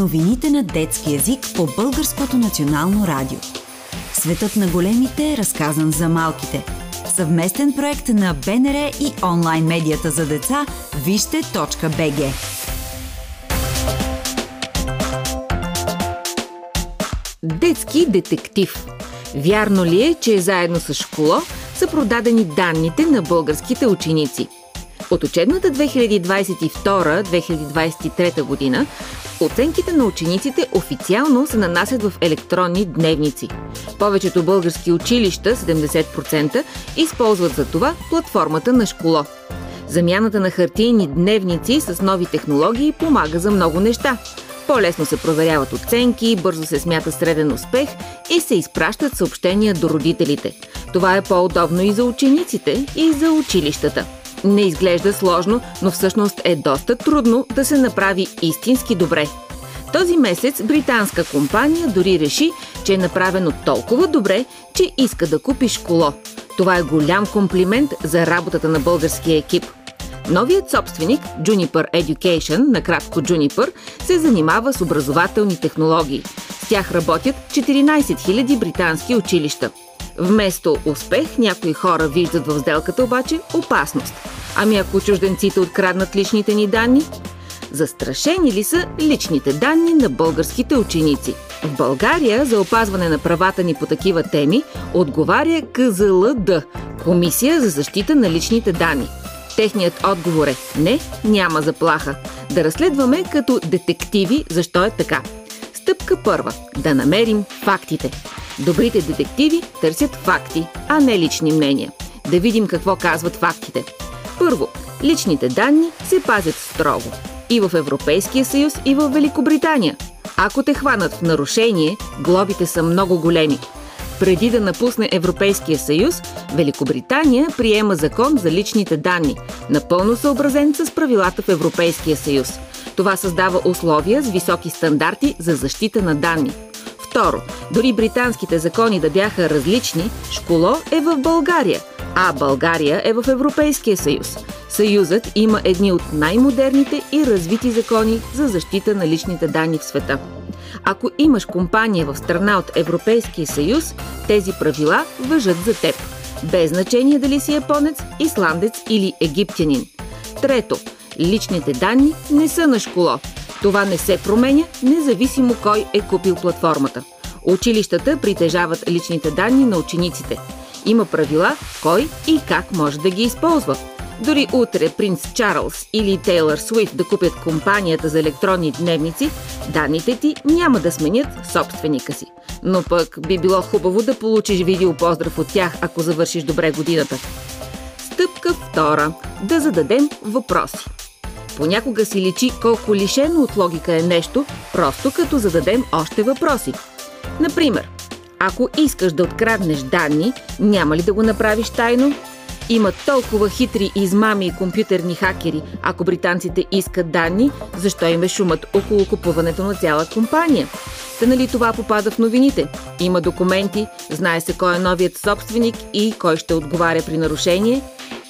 Новините на детски язик по Българското национално радио. Светът на големите е разказан за малките. Съвместен проект на БНР и онлайн медията за деца Вижте.бг. Детски детектив. Вярно ли е, че заедно с школо са продадени данните на българските ученици? От учебната 2022-2023 година оценките на учениците официално се нанасят в електронни дневници. Повечето български училища, 70%, използват за това платформата на школо. Замяната на хартийни дневници с нови технологии помага за много неща. По-лесно се проверяват оценки, бързо се смята среден успех и се изпращат съобщения до родителите. Това е по-удобно и за учениците, и за училищата. Не изглежда сложно, но всъщност е доста трудно да се направи истински добре. Този месец британска компания дори реши, че е направено толкова добре, че иска да купи школо. Това е голям комплимент за работата на българския екип. Новият собственик, Juniper Education, накратко Juniper, се занимава с образователни технологии. С тях работят 14 000 британски училища. Вместо успех, някои хора виждат в сделката обаче опасност. Ами ако чужденците откраднат личните ни данни? Застрашени ли са личните данни на българските ученици? В България за опазване на правата ни по такива теми отговаря КЗЛД – Комисия за защита на личните данни. Техният отговор е не, няма заплаха. Да разследваме като детективи защо е така. Стъпка първа – да намерим фактите. Добрите детективи търсят факти, а не лични мнения. Да видим какво казват фактите. Първо, личните данни се пазят строго. И в Европейския съюз, и в Великобритания. Ако те хванат в нарушение, глобите са много големи. Преди да напусне Европейския съюз, Великобритания приема закон за личните данни, напълно съобразен с правилата в Европейския съюз. Това създава условия с високи стандарти за защита на данни. Второ, дори британските закони да бяха различни, школо е в България, а България е в Европейския съюз. Съюзът има едни от най-модерните и развити закони за защита на личните данни в света. Ако имаш компания в страна от Европейския съюз, тези правила въжат за теб. Без значение дали си японец, исландец или египтянин. Трето, личните данни не са на школо. Това не се променя, независимо кой е купил платформата. Училищата притежават личните данни на учениците. Има правила кой и как може да ги използва. Дори утре принц Чарлз или Тейлър Суифт да купят компанията за електронни дневници, данните ти няма да сменят собственика си. Но пък би било хубаво да получиш видео поздрав от тях, ако завършиш добре годината. Стъпка втора – да зададем въпроси. Понякога си личи колко лишено от логика е нещо, просто като зададем още въпроси. Например, ако искаш да откраднеш данни, няма ли да го направиш тайно? Има толкова хитри измами и компютърни хакери. Ако британците искат данни, защо им е шумът около купуването на цяла компания? Та нали това попада в новините? Има документи, знае се кой е новият собственик и кой ще отговаря при нарушение.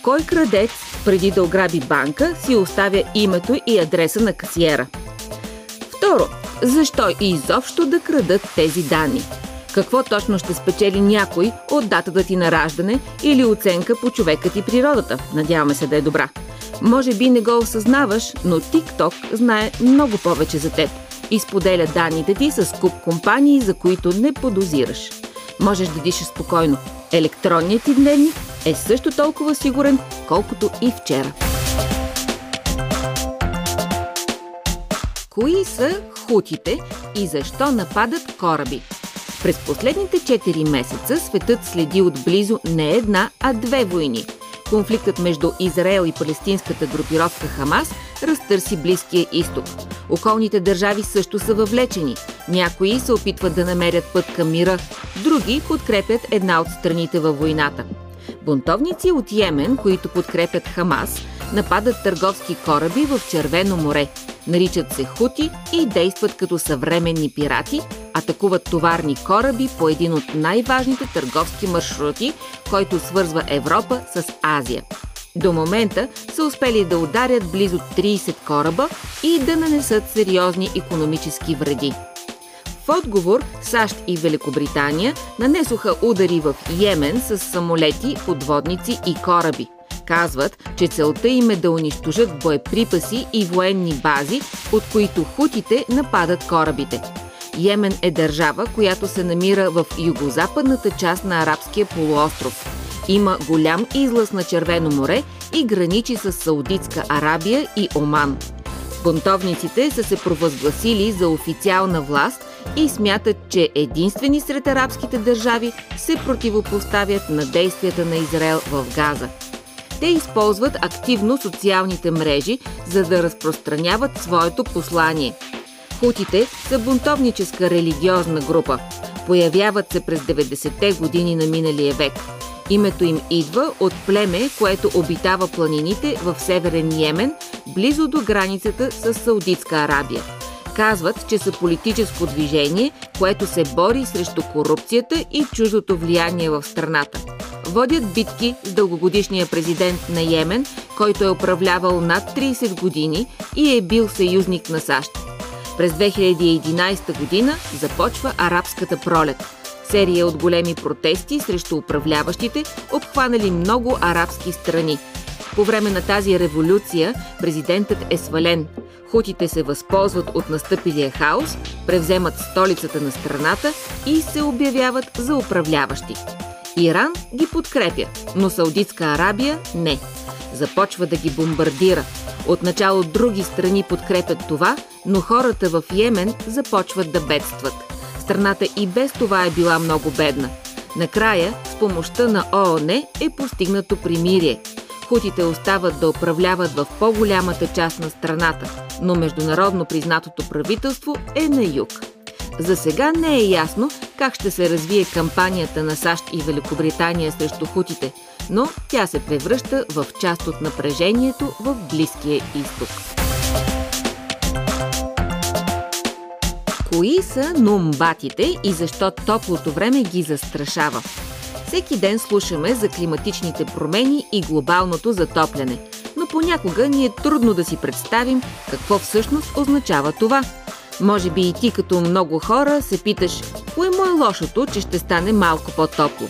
Кой крадец, преди да ограби банка, си оставя името и адреса на касиера? Второ, защо и изобщо да крадат тези данни? Какво точно ще спечели някой от датата ти на раждане или оценка по човекът и природата? Надяваме се да е добра. Може би не го осъзнаваш, но TikTok знае много повече за теб и споделя данните ти с куп компании, за които не подозираш. Можеш да дишаш спокойно. Електронният ти дневник е също толкова сигурен, колкото и вчера. Кои са хутите и защо нападат кораби? През последните 4 месеца светът следи отблизо не една, а две войни. Конфликтът между Израел и палестинската групировка Хамас разтърси Близкия изток. Околните държави също са въвлечени. Някои се опитват да намерят път към мира, други подкрепят една от страните във войната. Бунтовници от Йемен, които подкрепят Хамас, нападат търговски кораби в Червено море. Наричат се хути и действат като съвременни пирати, атакуват товарни кораби по един от най-важните търговски маршрути, който свързва Европа с Азия. До момента са успели да ударят близо 30 кораба и да нанесат сериозни економически вреди. Отговор САЩ и Великобритания нанесоха удари в Йемен с самолети, подводници и кораби. Казват, че целта им е да унищожат боеприпаси и военни бази, от които хутите нападат корабите. Йемен е държава, която се намира в югозападната част на арабския полуостров. Има голям излъз на Червено море и граничи с Саудитска Арабия и Оман. Бунтовниците са се провъзгласили за официална власт и смятат, че единствени сред арабските държави се противопоставят на действията на Израел в Газа. Те използват активно социалните мрежи, за да разпространяват своето послание. Хутите са бунтовническа религиозна група. Появяват се през 90-те години на миналия век. Името им идва от племе, което обитава планините в северен Йемен, близо до границата с Саудитска Арабия. Казват, че са политическо движение, което се бори срещу корупцията и чуждото влияние в страната. Водят битки с дългогодишния президент на Йемен, който е управлявал над 30 години и е бил съюзник на САЩ. През 2011 година започва арабската пролет. Серия от големи протести срещу управляващите, обхванали много арабски страни. По време на тази революция президентът е свален. Хутите се възползват от настъпилия хаос, превземат столицата на страната и се обявяват за управляващи. Иран ги подкрепя, но Саудитска Арабия не. Започва да ги бомбардира. Отначало други страни подкрепят това, но хората в Йемен започват да бедстват. Страната и без това е била много бедна. Накрая, с помощта на ООН е постигнато примирие. Хутите остават да управляват в по-голямата част на страната, но международно признатото правителство е на юг. За сега не е ясно как ще се развие кампанията на САЩ и Великобритания срещу хутите, но тя се превръща в част от напрежението в Близкия изток. Кои са нумбатите и защо топлото време ги застрашава? Всеки ден слушаме за климатичните промени и глобалното затопляне, но понякога ни е трудно да си представим какво всъщност означава това – може би и ти като много хора се питаш, кое му е лошото, че ще стане малко по-топло.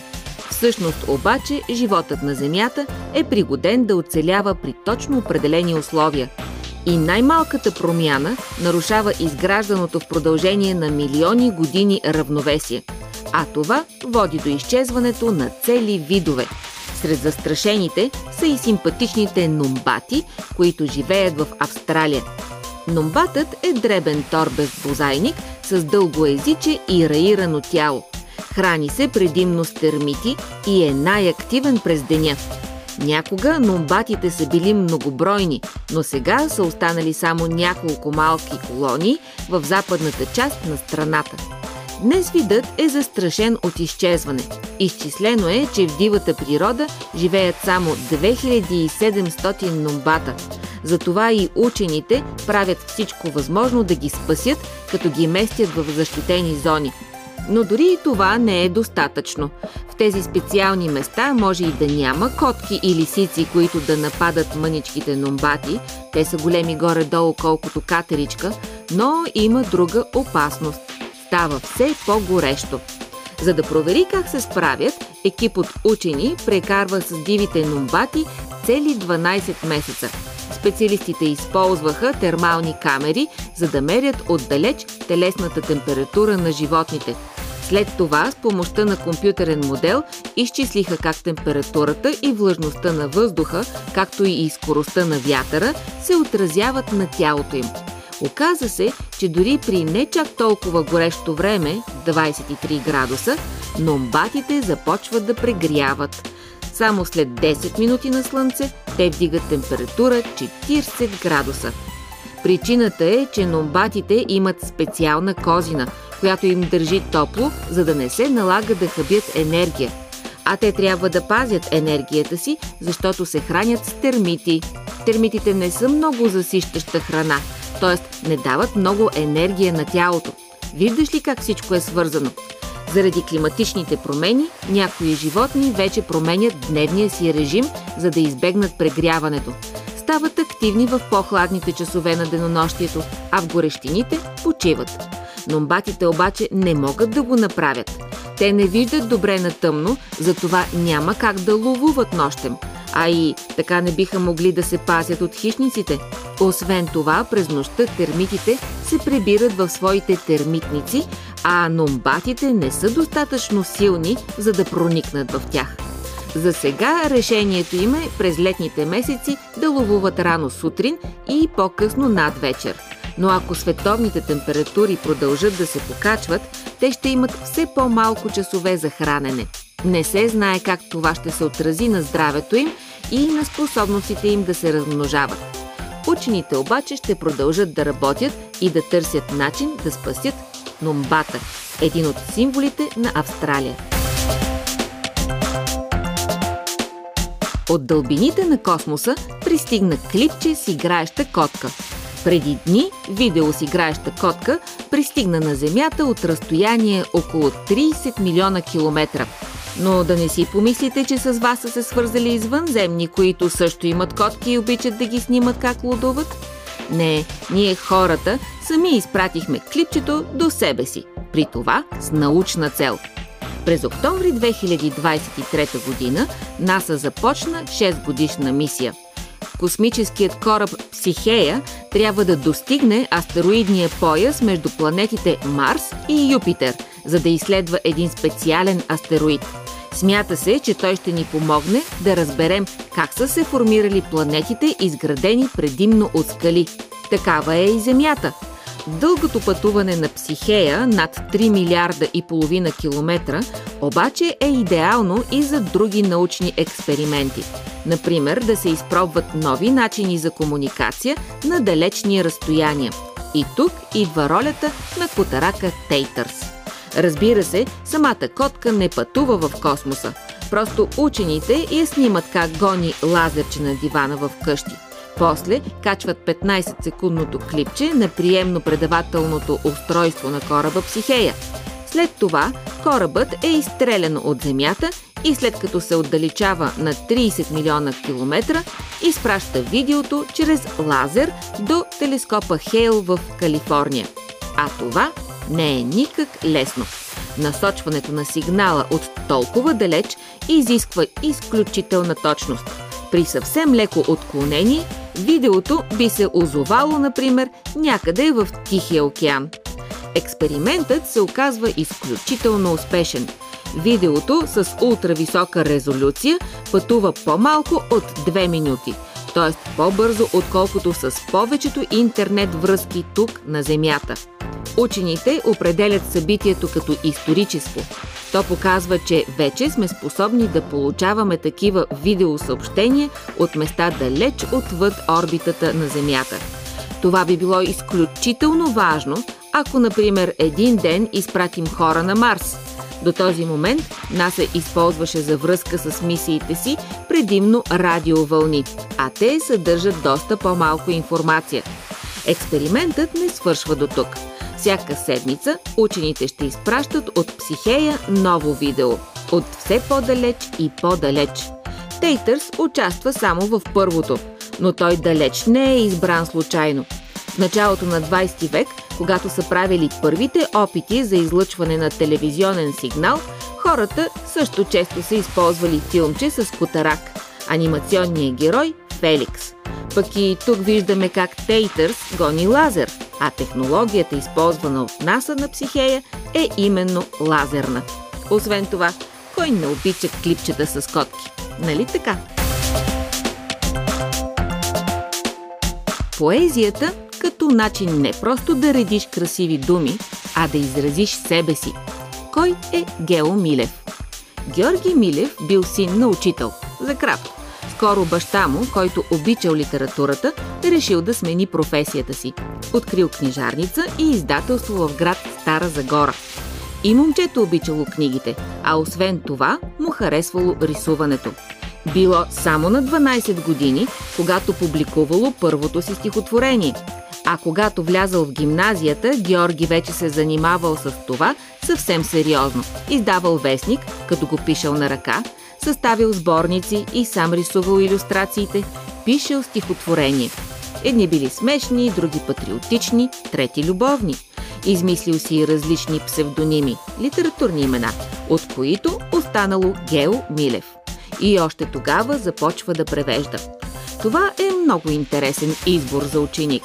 Всъщност обаче животът на Земята е пригоден да оцелява при точно определени условия. И най-малката промяна нарушава изгражданото в продължение на милиони години равновесие. А това води до изчезването на цели видове. Сред застрашените са и симпатичните нумбати, които живеят в Австралия – Номбатът е дребен торбев бозайник с дълго езиче и раирано тяло. Храни се предимно с термити и е най-активен през деня. Някога номбатите са били многобройни, но сега са останали само няколко малки колонии в западната част на страната. Днес видът е застрашен от изчезване. Изчислено е, че в дивата природа живеят само 2700 номбата – затова и учените правят всичко възможно да ги спасят, като ги местят в защитени зони. Но дори и това не е достатъчно. В тези специални места може и да няма котки и лисици, които да нападат мъничките номбати. Те са големи горе-долу колкото катеричка, но има друга опасност. Става все по-горещо. За да провери как се справят, екип от учени прекарва с дивите номбати цели 12 месеца. Специалистите използваха термални камери, за да мерят отдалеч телесната температура на животните. След това, с помощта на компютърен модел, изчислиха как температурата и влажността на въздуха, както и скоростта на вятъра, се отразяват на тялото им. Оказа се, че дори при не чак толкова горещо време, 23 градуса, номбатите започват да прегряват. Само след 10 минути на слънце те вдигат температура 40 градуса. Причината е, че номбатите имат специална козина, която им държи топло, за да не се налага да хабят енергия. А те трябва да пазят енергията си, защото се хранят с термити. Термитите не са много засищаща храна, т.е. не дават много енергия на тялото. Виждаш ли как всичко е свързано? Заради климатичните промени, някои животни вече променят дневния си режим, за да избегнат прегряването. Стават активни в по-хладните часове на денонощието, а в горещините почиват. Номбатите обаче не могат да го направят. Те не виждат добре на тъмно, затова няма как да ловуват нощем. А и така не биха могли да се пазят от хищниците. Освен това, през нощта термитите се прибират в своите термитници, а номбатите не са достатъчно силни, за да проникнат в тях. За сега решението им е през летните месеци да ловуват рано сутрин и по-късно над вечер. Но ако световните температури продължат да се покачват, те ще имат все по-малко часове за хранене. Не се знае как това ще се отрази на здравето им и на способностите им да се размножават. Учените обаче ще продължат да работят и да търсят начин да спасят номбата, един от символите на Австралия. От дълбините на космоса пристигна клипче с играеща котка. Преди дни видео с играеща котка пристигна на Земята от разстояние около 30 милиона километра. Но да не си помислите, че с вас са се свързали извънземни, които също имат котки и обичат да ги снимат как лудуват. Не, ние хората сами изпратихме клипчето до себе си. При това с научна цел – през октомври 2023 година НАСА започна 6 годишна мисия. Космическият кораб Психея трябва да достигне астероидния пояс между планетите Марс и Юпитер, за да изследва един специален астероид. Смята се, че той ще ни помогне да разберем как са се формирали планетите, изградени предимно от скали. Такава е и Земята – Дългото пътуване на Психея над 3 милиарда и половина километра обаче е идеално и за други научни експерименти. Например, да се изпробват нови начини за комуникация на далечни разстояния. И тук идва ролята на котарака Тейтърс. Разбира се, самата котка не пътува в космоса. Просто учените я снимат как гони лазерче на дивана в къщи – после качват 15-секундното клипче на приемно-предавателното устройство на кораба Психея. След това корабът е изстрелян от Земята и след като се отдалечава на 30 милиона километра, изпраща видеото чрез лазер до телескопа Хейл в Калифорния. А това не е никак лесно. Насочването на сигнала от толкова далеч изисква изключителна точност. При съвсем леко отклонение Видеото би се озовало, например, някъде в Тихия океан. Експериментът се оказва изключително успешен. Видеото с ултрависока резолюция пътува по-малко от 2 минути, т.е. по-бързо отколкото с повечето интернет връзки тук на Земята. Учените определят събитието като историческо. То показва, че вече сме способни да получаваме такива видеосъобщения от места далеч отвъд орбитата на Земята. Това би било изключително важно, ако, например, един ден изпратим хора на Марс. До този момент НАСА използваше за връзка с мисиите си предимно радиовълни, а те съдържат доста по-малко информация. Експериментът не свършва до тук – всяка седмица учените ще изпращат от психея ново видео. От все по-далеч и по-далеч. Тейтърс участва само в първото, но той далеч не е избран случайно. В началото на 20 век, когато са правили първите опити за излъчване на телевизионен сигнал, хората също често са използвали филмче с котарак, анимационния герой Феликс. Пък и тук виждаме как Тейтърс гони лазер – а технологията, използвана от НАСА на Психея, е именно лазерна. Освен това, кой не обича клипчета с котки? Нали така? Поезията като начин не просто да редиш красиви думи, а да изразиш себе си. Кой е Гео Милев? Георги Милев бил син на учител. За кратко. Скоро баща му, който обичал литературата, решил да смени професията си. Открил книжарница и издателство в град Стара Загора. И момчето обичало книгите, а освен това му харесвало рисуването. Било само на 12 години, когато публикувало първото си стихотворение. А когато влязал в гимназията, Георги вече се занимавал с това съвсем сериозно. Издавал вестник, като го пишел на ръка, съставил сборници и сам рисувал иллюстрациите, пишел стихотворение. Едни били смешни, други патриотични, трети любовни. Измислил си и различни псевдоними, литературни имена, от които останало Гео Милев. И още тогава започва да превежда. Това е много интересен избор за ученик.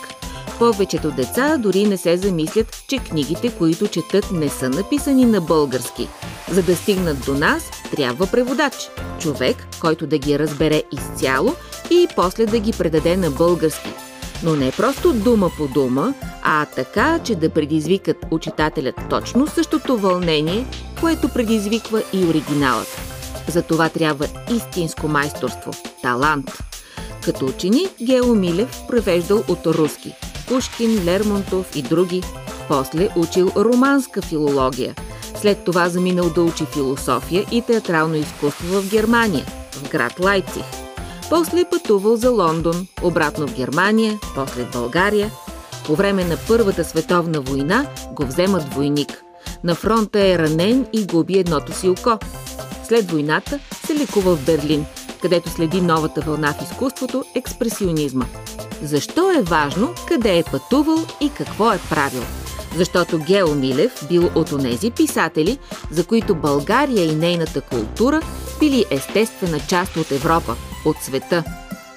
Повечето деца дори не се замислят, че книгите, които четат, не са написани на български. За да стигнат до нас, трябва преводач. Човек, който да ги разбере изцяло и после да ги предаде на български. Но не просто дума по дума, а така, че да предизвикат учитателят точно същото вълнение, което предизвиква и оригиналът. За това трябва истинско майсторство, талант. Като ученик Гео Милев превеждал от руски Пушкин, Лермонтов и други. После учил романска филология. След това заминал да учи философия и театрално изкуство в Германия, в град Лайпциг. После пътувал за Лондон, обратно в Германия, после в България. По време на Първата световна война го вземат войник. На фронта е ранен и губи едното си око. След войната се лекува в Берлин, където следи новата вълна в изкуството – експресионизма. Защо е важно къде е пътувал и какво е правил? Защото Гео Милев бил от онези писатели, за които България и нейната култура били естествена част от Европа, от света.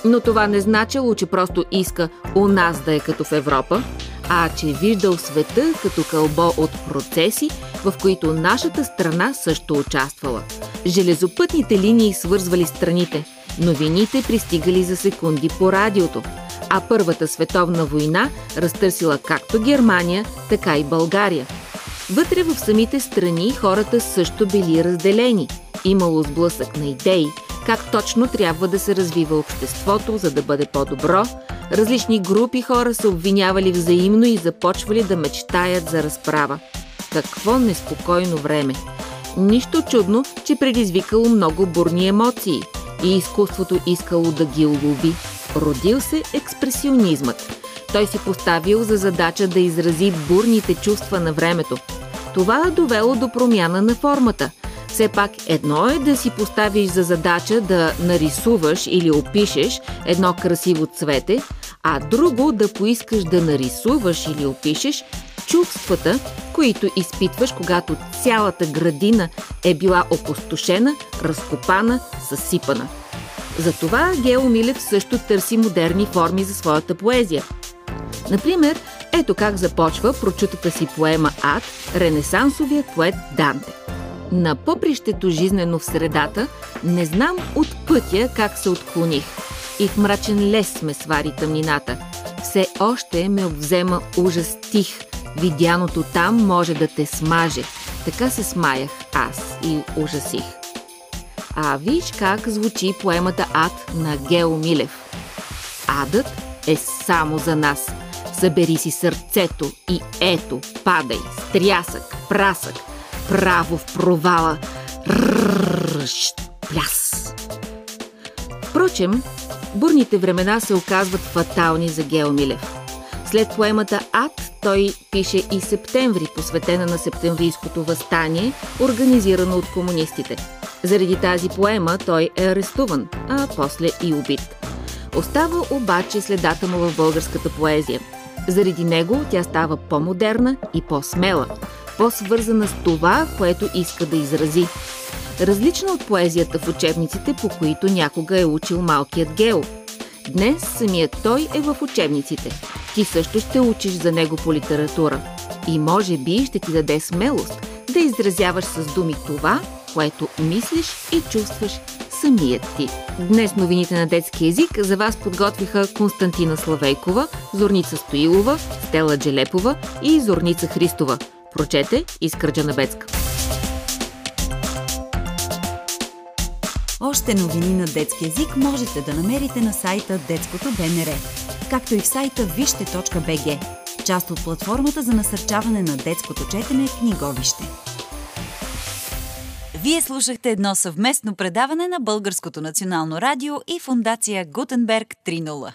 Но това не значило, че просто иска у нас да е като в Европа, а че виждал света като кълбо от процеси, в които нашата страна също участвала. Железопътните линии свързвали страните, новините пристигали за секунди по радиото, а Първата световна война разтърсила както Германия, така и България. Вътре в самите страни хората също били разделени. Имало сблъсък на идеи, как точно трябва да се развива обществото, за да бъде по-добро. Различни групи хора се обвинявали взаимно и започвали да мечтаят за разправа. Какво неспокойно време! Нищо чудно, че предизвикало много бурни емоции и изкуството искало да ги улови. Родил се експресионизмът. Той си поставил за задача да изрази бурните чувства на времето. Това е довело до промяна на формата. Все пак едно е да си поставиш за задача да нарисуваш или опишеш едно красиво цвете, а друго да поискаш да нарисуваш или опишеш чувствата, които изпитваш, когато цялата градина е била опустошена, разкопана, съсипана. Затова Гео Милев също търси модерни форми за своята поезия. Например, ето как започва прочутата си поема Ад ренесансовият поет Данте. На попрището жизнено в средата не знам от пътя как се отклоних. И в мрачен лес ме свари тъмнината. Все още ме обзема ужас тих. Видяното там може да те смаже. Така се смаях аз и ужасих. А виж как звучи поемата Ад на Гео Милев. Адът е само за нас. Събери си сърцето и ето, падай, стрясък, прасък, право в провала, пляс. Впрочем, бурните времена се оказват фатални за Гео Милев. След поемата Ад той пише и Септември, посветена на септемврийското възстание, организирано от комунистите – заради тази поема той е арестуван, а после и убит. Остава обаче следата му в българската поезия. Заради него тя става по-модерна и по-смела, по-свързана с това, което иска да изрази. Различна от поезията в учебниците, по които някога е учил малкият Гео. Днес самият той е в учебниците. Ти също ще учиш за него по литература. И може би ще ти даде смелост да изразяваш с думи това, което мислиш и чувстваш самият ти. Днес новините на детски език за вас подготвиха Константина Славейкова, Зорница Стоилова, Стела Джелепова и Зорница Христова. Прочете Искра Джанабецка. Още новини на детски език можете да намерите на сайта Детското БНР, както и в сайта вижте.бг, част от платформата за насърчаване на детското четене книговище. Вие слушахте едно съвместно предаване на Българското национално радио и фундация Гутенберг 3.0.